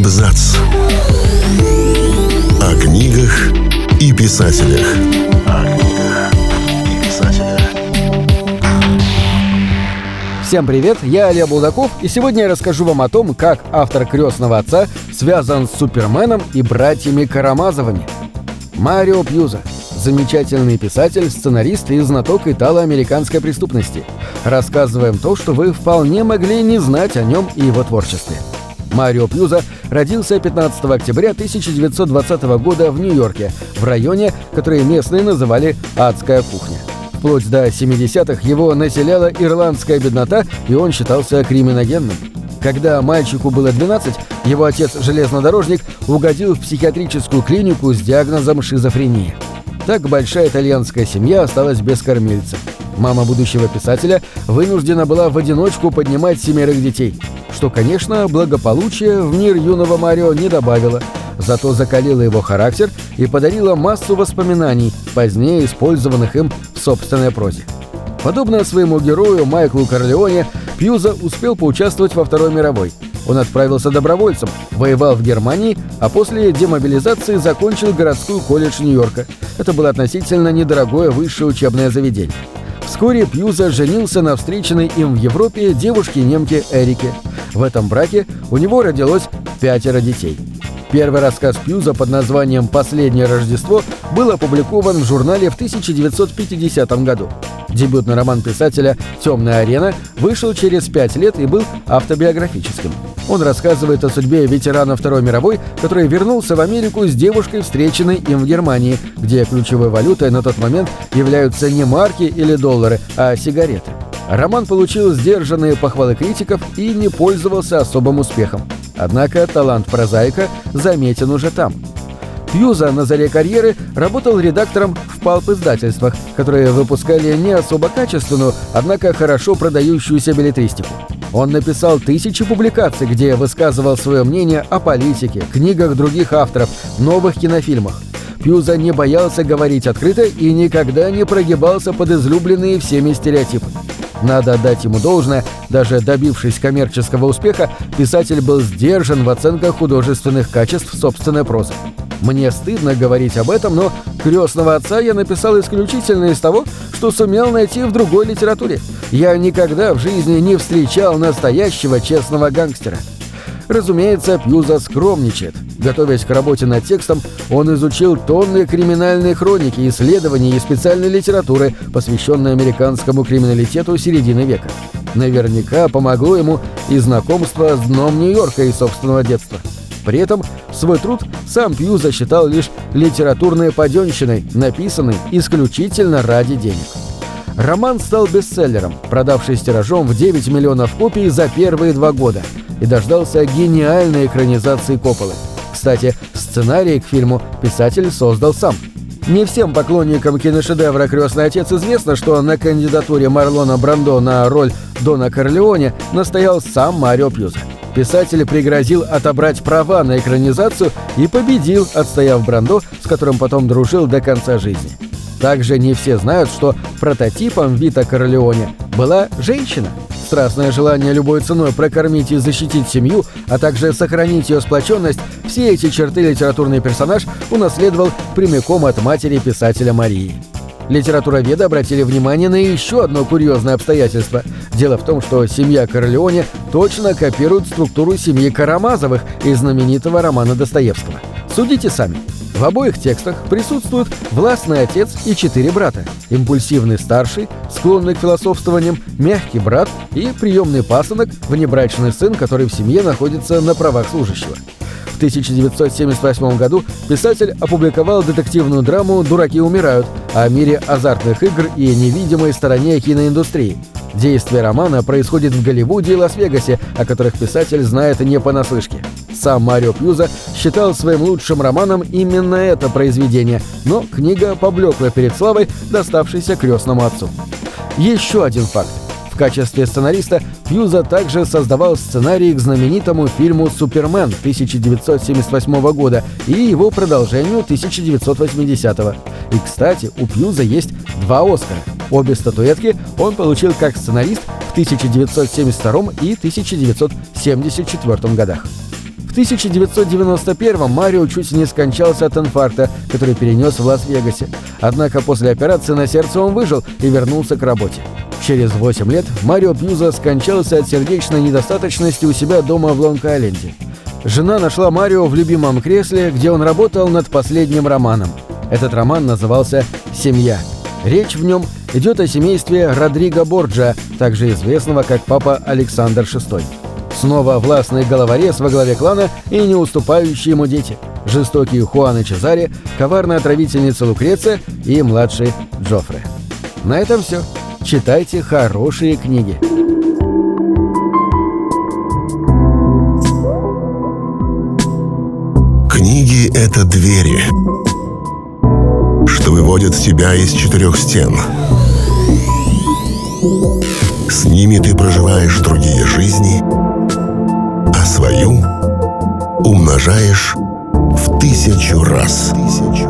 Абзац. О книгах и писателях. О книгах и писателях. Всем привет, я Олег Булдаков, и сегодня я расскажу вам о том, как автор «Крестного отца» связан с Суперменом и братьями Карамазовыми. Марио Пьюза – замечательный писатель, сценарист и знаток итало-американской преступности. Рассказываем то, что вы вполне могли не знать о нем и его творчестве. Марио Пьюза родился 15 октября 1920 года в Нью-Йорке, в районе, который местные называли «Адская кухня». Вплоть до 70-х его населяла ирландская беднота, и он считался криминогенным. Когда мальчику было 12, его отец-железнодорожник угодил в психиатрическую клинику с диагнозом шизофрения. Так большая итальянская семья осталась без кормильца. Мама будущего писателя вынуждена была в одиночку поднимать семерых детей, что, конечно, благополучие в мир юного Марио не добавило, зато закалило его характер и подарило массу воспоминаний, позднее использованных им в собственной прозе. Подобно своему герою Майклу Корлеоне, Пьюза успел поучаствовать во Второй мировой. Он отправился добровольцем, воевал в Германии, а после демобилизации закончил городской колледж Нью-Йорка. Это было относительно недорогое высшее учебное заведение. Вскоре Пьюза женился на встреченной им в Европе девушке-немке Эрике. В этом браке у него родилось пятеро детей. Первый рассказ Пьюза под названием «Последнее Рождество» был опубликован в журнале в 1950 году. Дебютный роман писателя «Темная арена» вышел через пять лет и был автобиографическим. Он рассказывает о судьбе ветерана Второй мировой, который вернулся в Америку с девушкой, встреченной им в Германии, где ключевой валютой на тот момент являются не марки или доллары, а сигареты. Роман получил сдержанные похвалы критиков и не пользовался особым успехом. Однако талант прозаика заметен уже там. Пьюза на заре карьеры работал редактором в палп-издательствах, которые выпускали не особо качественную, однако хорошо продающуюся билетристику. Он написал тысячи публикаций, где высказывал свое мнение о политике, книгах других авторов, новых кинофильмах. Пьюза не боялся говорить открыто и никогда не прогибался под излюбленные всеми стереотипы. Надо отдать ему должное, даже добившись коммерческого успеха, писатель был сдержан в оценках художественных качеств собственной прозы. Мне стыдно говорить об этом, но «Крестного отца» я написал исключительно из того, что сумел найти в другой литературе. Я никогда в жизни не встречал настоящего честного гангстера. Разумеется, Пьюза скромничает. Готовясь к работе над текстом, он изучил тонны криминальной хроники, исследований и специальной литературы, посвященной американскому криминалитету середины века. Наверняка помогло ему и знакомство с дном Нью-Йорка и собственного детства. При этом свой труд сам Пьюза считал лишь литературной паденщиной, написанной исключительно ради денег. Роман стал бестселлером, продавшись тиражом в 9 миллионов копий за первые два года, и дождался гениальной экранизации Копполы. Кстати, сценарий к фильму писатель создал сам. Не всем поклонникам киношедевра «Крестный отец» известно, что на кандидатуре Марлона Брандо на роль Дона Корлеоне настоял сам Марио Пьюза. Писатель пригрозил отобрать права на экранизацию и победил, отстояв Брандо, с которым потом дружил до конца жизни. Также не все знают, что прототипом Вита Корлеоне была женщина. Страстное желание любой ценой прокормить и защитить семью, а также сохранить ее сплоченность, все эти черты литературный персонаж унаследовал прямиком от матери писателя Марии. Литературоведы обратили внимание на еще одно курьезное обстоятельство. Дело в том, что семья Корлеоне точно копирует структуру семьи Карамазовых из знаменитого романа Достоевского. Судите сами. В обоих текстах присутствуют властный отец и четыре брата, импульсивный старший, склонный к философствованиям, мягкий брат и приемный пасынок, внебрачный сын, который в семье находится на правах служащего. В 1978 году писатель опубликовал детективную драму «Дураки умирают» о мире азартных игр и невидимой стороне киноиндустрии. Действие романа происходит в Голливуде и Лас-Вегасе, о которых писатель знает не понаслышке. Сам Марио Пьюза считал своим лучшим романом именно это произведение, но книга поблекла перед славой, доставшейся крестному отцу. Еще один факт. В качестве сценариста Пьюза также создавал сценарий к знаменитому фильму «Супермен» 1978 года и его продолжению 1980 -го. И, кстати, у Пьюза есть два Оскара. Обе статуэтки он получил как сценарист в 1972 и 1974 годах. В 1991-м Марио чуть не скончался от инфаркта, который перенес в Лас-Вегасе. Однако после операции на сердце он выжил и вернулся к работе. Через 8 лет Марио Пьюза скончался от сердечной недостаточности у себя дома в Лонг-Айленде. Жена нашла Марио в любимом кресле, где он работал над последним романом. Этот роман назывался «Семья». Речь в нем идет о семействе Родриго Борджа, также известного как папа Александр VI. Снова властный головорез во главе клана и не уступающие ему дети. Жестокий Хуан и Чезаре, коварная отравительница Лукреция и младший Джоффре. На этом все. Читайте хорошие книги. Книги — это двери, что выводят тебя из четырех стен. С ними ты проживаешь другие жизни, а свою умножаешь в тысячу раз. Тысячу